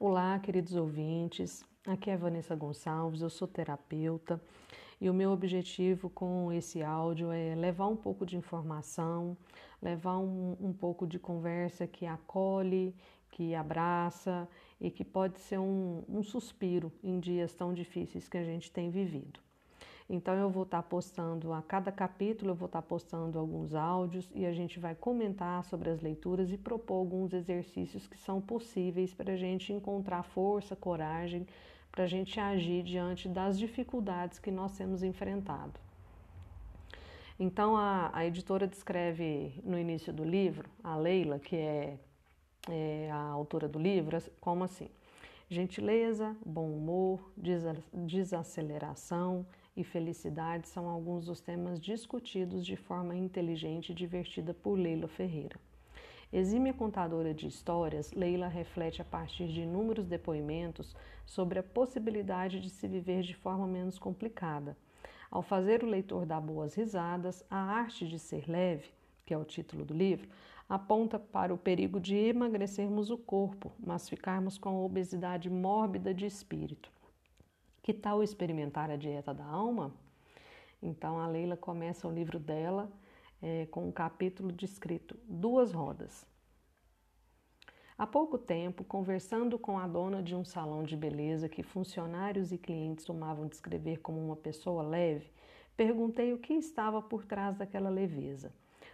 Olá, queridos ouvintes. Aqui é Vanessa Gonçalves, eu sou terapeuta e o meu objetivo com esse áudio é levar um pouco de informação, levar um, um pouco de conversa que acolhe, que abraça e que pode ser um, um suspiro em dias tão difíceis que a gente tem vivido. Então eu vou estar postando a cada capítulo, eu vou estar postando alguns áudios e a gente vai comentar sobre as leituras e propor alguns exercícios que são possíveis para a gente encontrar força, coragem, para a gente agir diante das dificuldades que nós temos enfrentado. Então a, a editora descreve no início do livro, a Leila, que é, é a autora do livro, como assim? Gentileza, bom humor, desaceleração, e felicidade são alguns dos temas discutidos de forma inteligente e divertida por Leila Ferreira. Exímia contadora de histórias, Leila reflete a partir de inúmeros depoimentos sobre a possibilidade de se viver de forma menos complicada. Ao fazer o leitor dar boas risadas, a arte de ser leve, que é o título do livro, aponta para o perigo de emagrecermos o corpo, mas ficarmos com a obesidade mórbida de espírito. Que tal experimentar a dieta da alma? Então a Leila começa o livro dela é, com um capítulo descrito Duas Rodas. Há pouco tempo, conversando com a dona de um salão de beleza que funcionários e clientes tomavam descrever como uma pessoa leve, perguntei o que estava por trás daquela leveza.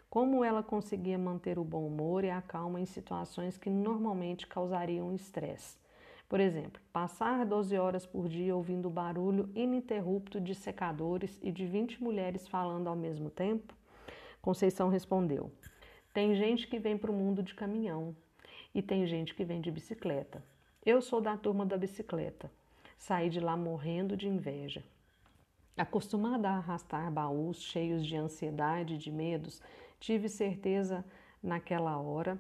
Como ela conseguia manter o bom humor e a calma em situações que normalmente causariam estresse. Por exemplo, passar 12 horas por dia ouvindo o barulho ininterrupto de secadores e de 20 mulheres falando ao mesmo tempo? Conceição respondeu: Tem gente que vem para o mundo de caminhão e tem gente que vem de bicicleta. Eu sou da turma da bicicleta. Saí de lá morrendo de inveja. Acostumada a arrastar baús cheios de ansiedade e de medos, tive certeza naquela hora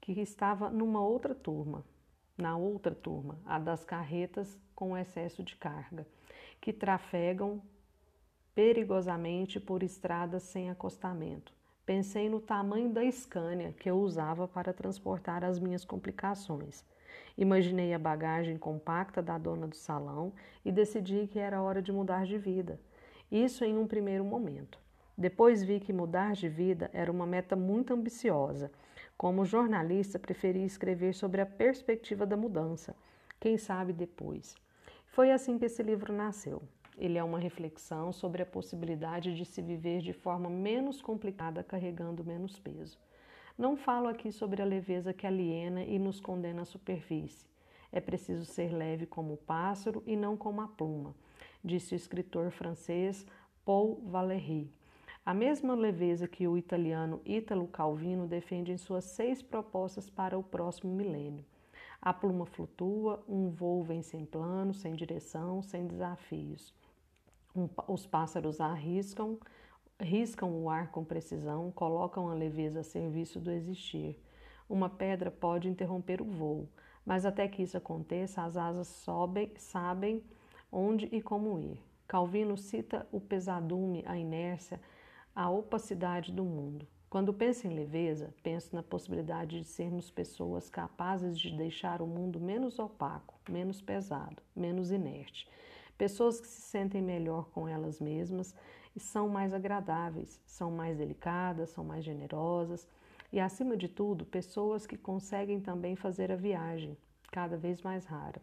que estava numa outra turma, na outra turma, a das carretas com excesso de carga, que trafegam perigosamente por estradas sem acostamento. Pensei no tamanho da Scania que eu usava para transportar as minhas complicações. Imaginei a bagagem compacta da dona do salão e decidi que era hora de mudar de vida. Isso em um primeiro momento. Depois vi que mudar de vida era uma meta muito ambiciosa. Como jornalista, preferi escrever sobre a perspectiva da mudança. Quem sabe depois. Foi assim que esse livro nasceu. Ele é uma reflexão sobre a possibilidade de se viver de forma menos complicada, carregando menos peso. Não falo aqui sobre a leveza que aliena e nos condena à superfície. É preciso ser leve como o pássaro e não como a pluma, disse o escritor francês Paul Valéry. A mesma leveza que o italiano Italo Calvino defende em suas seis propostas para o próximo milênio. A pluma flutua, um voo vem sem plano, sem direção, sem desafios. Um, os pássaros arriscam, riscam o ar com precisão, colocam a leveza a serviço do existir. Uma pedra pode interromper o voo, mas até que isso aconteça, as asas sobem, sabem onde e como ir. Calvino cita o pesadume, a inércia, a opacidade do mundo. Quando penso em leveza, penso na possibilidade de sermos pessoas capazes de deixar o mundo menos opaco, menos pesado, menos inerte. Pessoas que se sentem melhor com elas mesmas e são mais agradáveis, são mais delicadas, são mais generosas e, acima de tudo, pessoas que conseguem também fazer a viagem, cada vez mais rara.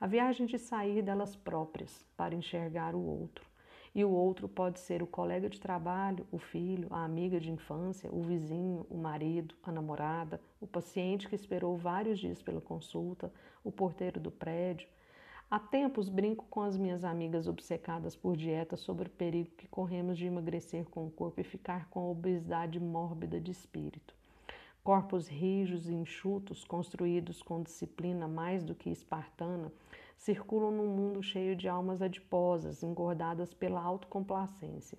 A viagem de sair delas próprias para enxergar o outro e o outro pode ser o colega de trabalho, o filho, a amiga de infância, o vizinho, o marido, a namorada, o paciente que esperou vários dias pela consulta, o porteiro do prédio. Há tempos brinco com as minhas amigas obcecadas por dieta sobre o perigo que corremos de emagrecer com o corpo e ficar com a obesidade mórbida de espírito. Corpos rijos e enxutos, construídos com disciplina mais do que espartana, circulam num mundo cheio de almas adiposas, engordadas pela autocomplacência.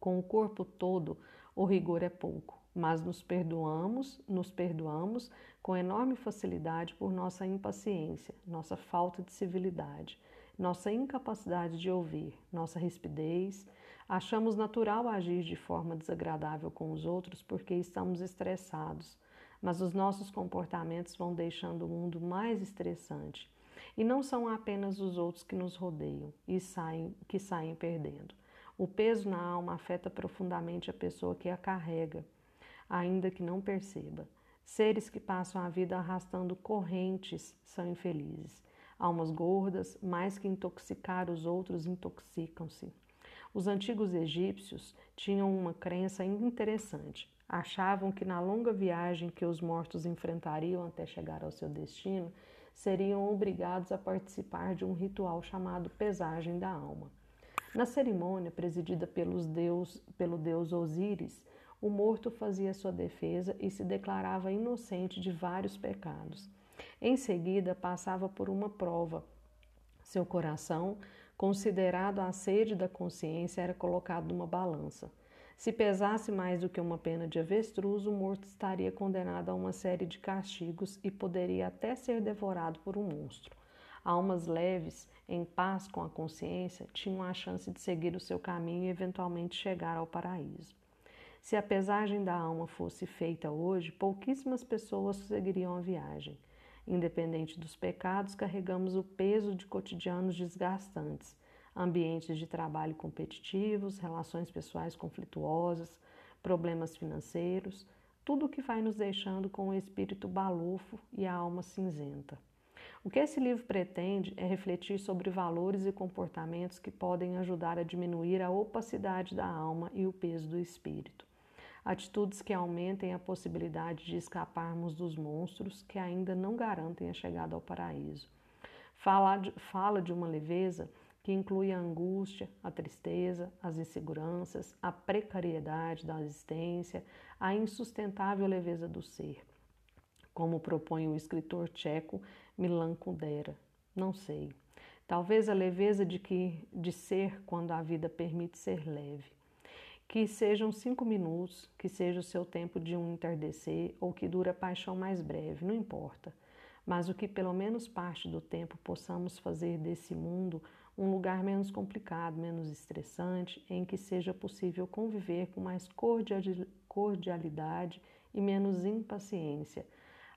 Com o corpo todo, o rigor é pouco, mas nos perdoamos, nos perdoamos com enorme facilidade por nossa impaciência, nossa falta de civilidade, nossa incapacidade de ouvir, nossa rispidez, Achamos natural agir de forma desagradável com os outros porque estamos estressados, mas os nossos comportamentos vão deixando o mundo mais estressante. E não são apenas os outros que nos rodeiam e saem, que saem perdendo. O peso na alma afeta profundamente a pessoa que a carrega, ainda que não perceba. Seres que passam a vida arrastando correntes são infelizes. Almas gordas, mais que intoxicar os outros, intoxicam-se. Os antigos egípcios tinham uma crença interessante. Achavam que na longa viagem que os mortos enfrentariam até chegar ao seu destino, seriam obrigados a participar de um ritual chamado pesagem da alma. Na cerimônia, presidida pelos deus, pelo deus Osíris, o morto fazia sua defesa e se declarava inocente de vários pecados. Em seguida, passava por uma prova. Seu coração, considerado a sede da consciência, era colocado numa balança. Se pesasse mais do que uma pena de avestruz, o morto estaria condenado a uma série de castigos e poderia até ser devorado por um monstro. Almas leves, em paz com a consciência, tinham a chance de seguir o seu caminho e eventualmente chegar ao paraíso. Se a pesagem da alma fosse feita hoje, pouquíssimas pessoas seguiriam a viagem. Independente dos pecados, carregamos o peso de cotidianos desgastantes ambientes de trabalho competitivos, relações pessoais conflituosas, problemas financeiros, tudo o que vai nos deixando com o espírito balufo e a alma cinzenta. O que esse livro pretende é refletir sobre valores e comportamentos que podem ajudar a diminuir a opacidade da alma e o peso do espírito. Atitudes que aumentem a possibilidade de escaparmos dos monstros que ainda não garantem a chegada ao paraíso. Fala de, fala de uma leveza que inclui a angústia, a tristeza, as inseguranças, a precariedade da existência, a insustentável leveza do ser, como propõe o escritor tcheco Milan Kundera. Não sei. Talvez a leveza de que de ser quando a vida permite ser leve. Que sejam cinco minutos, que seja o seu tempo de um entardecer ou que dure a paixão mais breve, não importa. Mas o que pelo menos parte do tempo possamos fazer desse mundo um lugar menos complicado, menos estressante, em que seja possível conviver com mais cordialidade e menos impaciência,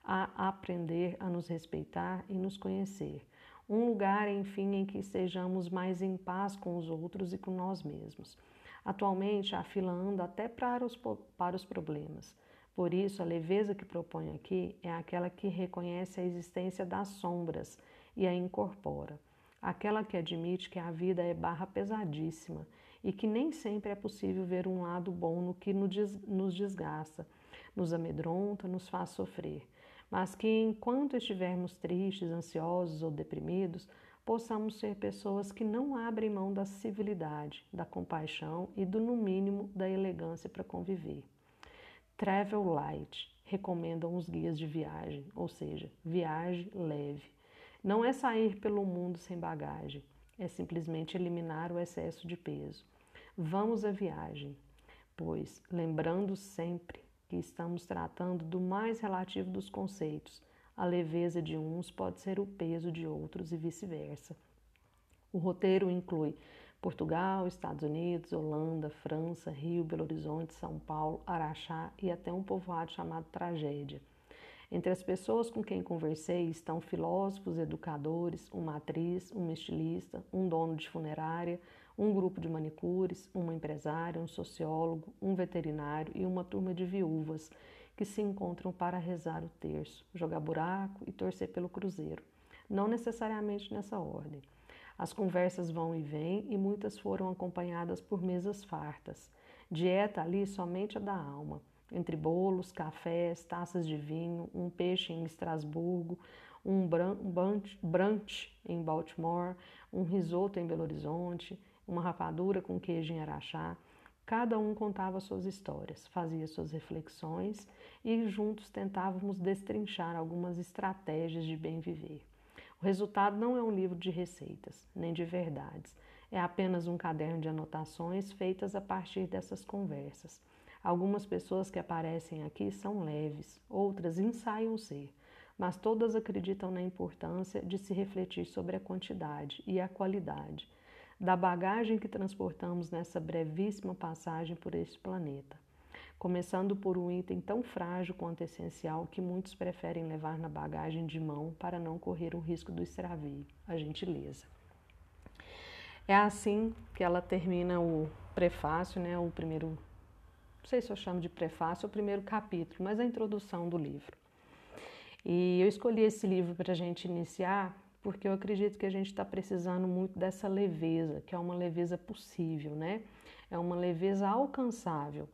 a aprender a nos respeitar e nos conhecer. Um lugar, enfim, em que estejamos mais em paz com os outros e com nós mesmos. Atualmente, a fila anda até para os, para os problemas. Por isso, a leveza que proponho aqui é aquela que reconhece a existência das sombras e a incorpora aquela que admite que a vida é barra pesadíssima e que nem sempre é possível ver um lado bom no que nos desgasta, nos amedronta, nos faz sofrer, mas que enquanto estivermos tristes, ansiosos ou deprimidos, possamos ser pessoas que não abrem mão da civilidade, da compaixão e do, no mínimo, da elegância para conviver. Travel Light recomendam os guias de viagem, ou seja, viagem leve não é sair pelo mundo sem bagagem, é simplesmente eliminar o excesso de peso. Vamos à viagem, pois, lembrando sempre que estamos tratando do mais relativo dos conceitos, a leveza de uns pode ser o peso de outros e vice-versa. O roteiro inclui Portugal, Estados Unidos, Holanda, França, Rio, Belo Horizonte, São Paulo, Araxá e até um povoado chamado Tragédia. Entre as pessoas com quem conversei estão filósofos, educadores, uma atriz, um estilista, um dono de funerária, um grupo de manicures, uma empresária, um sociólogo, um veterinário e uma turma de viúvas que se encontram para rezar o terço, jogar buraco e torcer pelo cruzeiro. Não necessariamente nessa ordem. As conversas vão e vêm e muitas foram acompanhadas por mesas fartas. Dieta ali somente a da alma entre bolos, cafés, taças de vinho, um peixe em Estrasburgo, um brunch, em Baltimore, um risoto em Belo Horizonte, uma rapadura com queijo em Araxá. Cada um contava suas histórias, fazia suas reflexões e juntos tentávamos destrinchar algumas estratégias de bem viver. O resultado não é um livro de receitas, nem de verdades. É apenas um caderno de anotações feitas a partir dessas conversas. Algumas pessoas que aparecem aqui são leves, outras ensaiam ser, mas todas acreditam na importância de se refletir sobre a quantidade e a qualidade da bagagem que transportamos nessa brevíssima passagem por este planeta. começando por um item tão frágil quanto essencial que muitos preferem levar na bagagem de mão para não correr o risco do extravio, a gentileza. É assim que ela termina o prefácio, né, o primeiro, não sei se eu chamo de prefácio, o primeiro capítulo, mas a introdução do livro. E eu escolhi esse livro para a gente iniciar porque eu acredito que a gente está precisando muito dessa leveza, que é uma leveza possível, né? É uma leveza alcançável.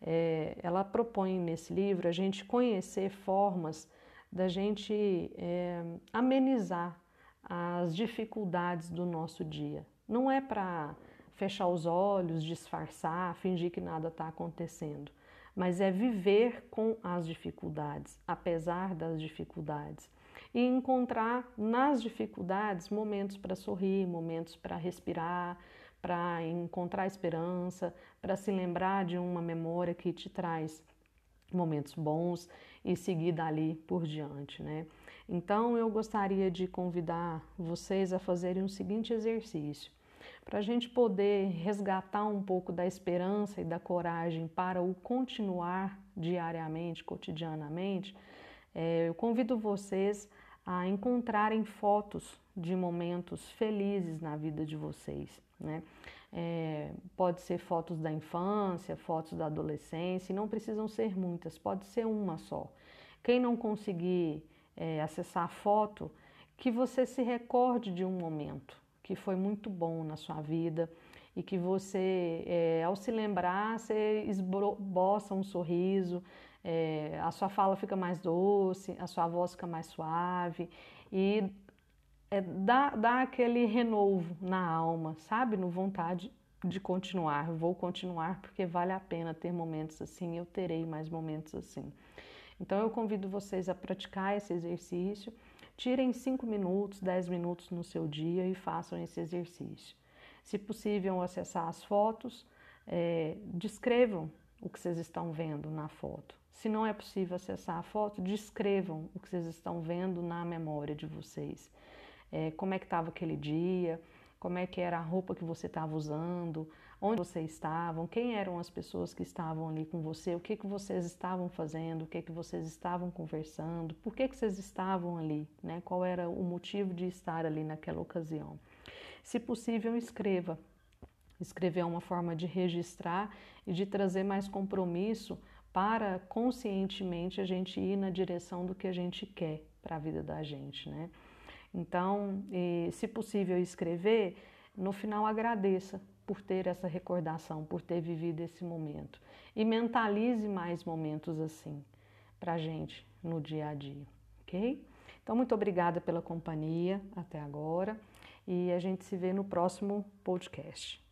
É, ela propõe nesse livro a gente conhecer formas da gente é, amenizar as dificuldades do nosso dia. Não é para fechar os olhos, disfarçar, fingir que nada está acontecendo, mas é viver com as dificuldades, apesar das dificuldades e encontrar nas dificuldades momentos para sorrir, momentos para respirar, para encontrar esperança, para se lembrar de uma memória que te traz momentos bons e seguir dali por diante, né? Então eu gostaria de convidar vocês a fazerem o seguinte exercício. Para a gente poder resgatar um pouco da esperança e da coragem para o continuar diariamente, cotidianamente, é, eu convido vocês a encontrarem fotos de momentos felizes na vida de vocês. Né? É, pode ser fotos da infância, fotos da adolescência, não precisam ser muitas, pode ser uma só. Quem não conseguir é, acessar a foto, que você se recorde de um momento que foi muito bom na sua vida e que você, é, ao se lembrar, você esboça um sorriso, é, a sua fala fica mais doce, a sua voz fica mais suave e é, dá, dá aquele renovo na alma, sabe? No vontade de continuar. Vou continuar porque vale a pena ter momentos assim, eu terei mais momentos assim. Então eu convido vocês a praticar esse exercício. Tirem 5 minutos, 10 minutos no seu dia e façam esse exercício. Se possível, acessar as fotos, é, descrevam o que vocês estão vendo na foto. Se não é possível acessar a foto, descrevam o que vocês estão vendo na memória de vocês. É, como é que estava aquele dia, como é que era a roupa que você estava usando, onde vocês estavam, quem eram as pessoas que estavam ali com você, o que, que vocês estavam fazendo, o que, que vocês estavam conversando, por que, que vocês estavam ali, né? qual era o motivo de estar ali naquela ocasião. Se possível, escreva. Escrever é uma forma de registrar e de trazer mais compromisso para conscientemente a gente ir na direção do que a gente quer para a vida da gente, né? Então, se possível escrever, no final agradeça por ter essa recordação, por ter vivido esse momento e mentalize mais momentos assim para a gente no dia a dia, ok? Então, muito obrigada pela companhia até agora e a gente se vê no próximo podcast.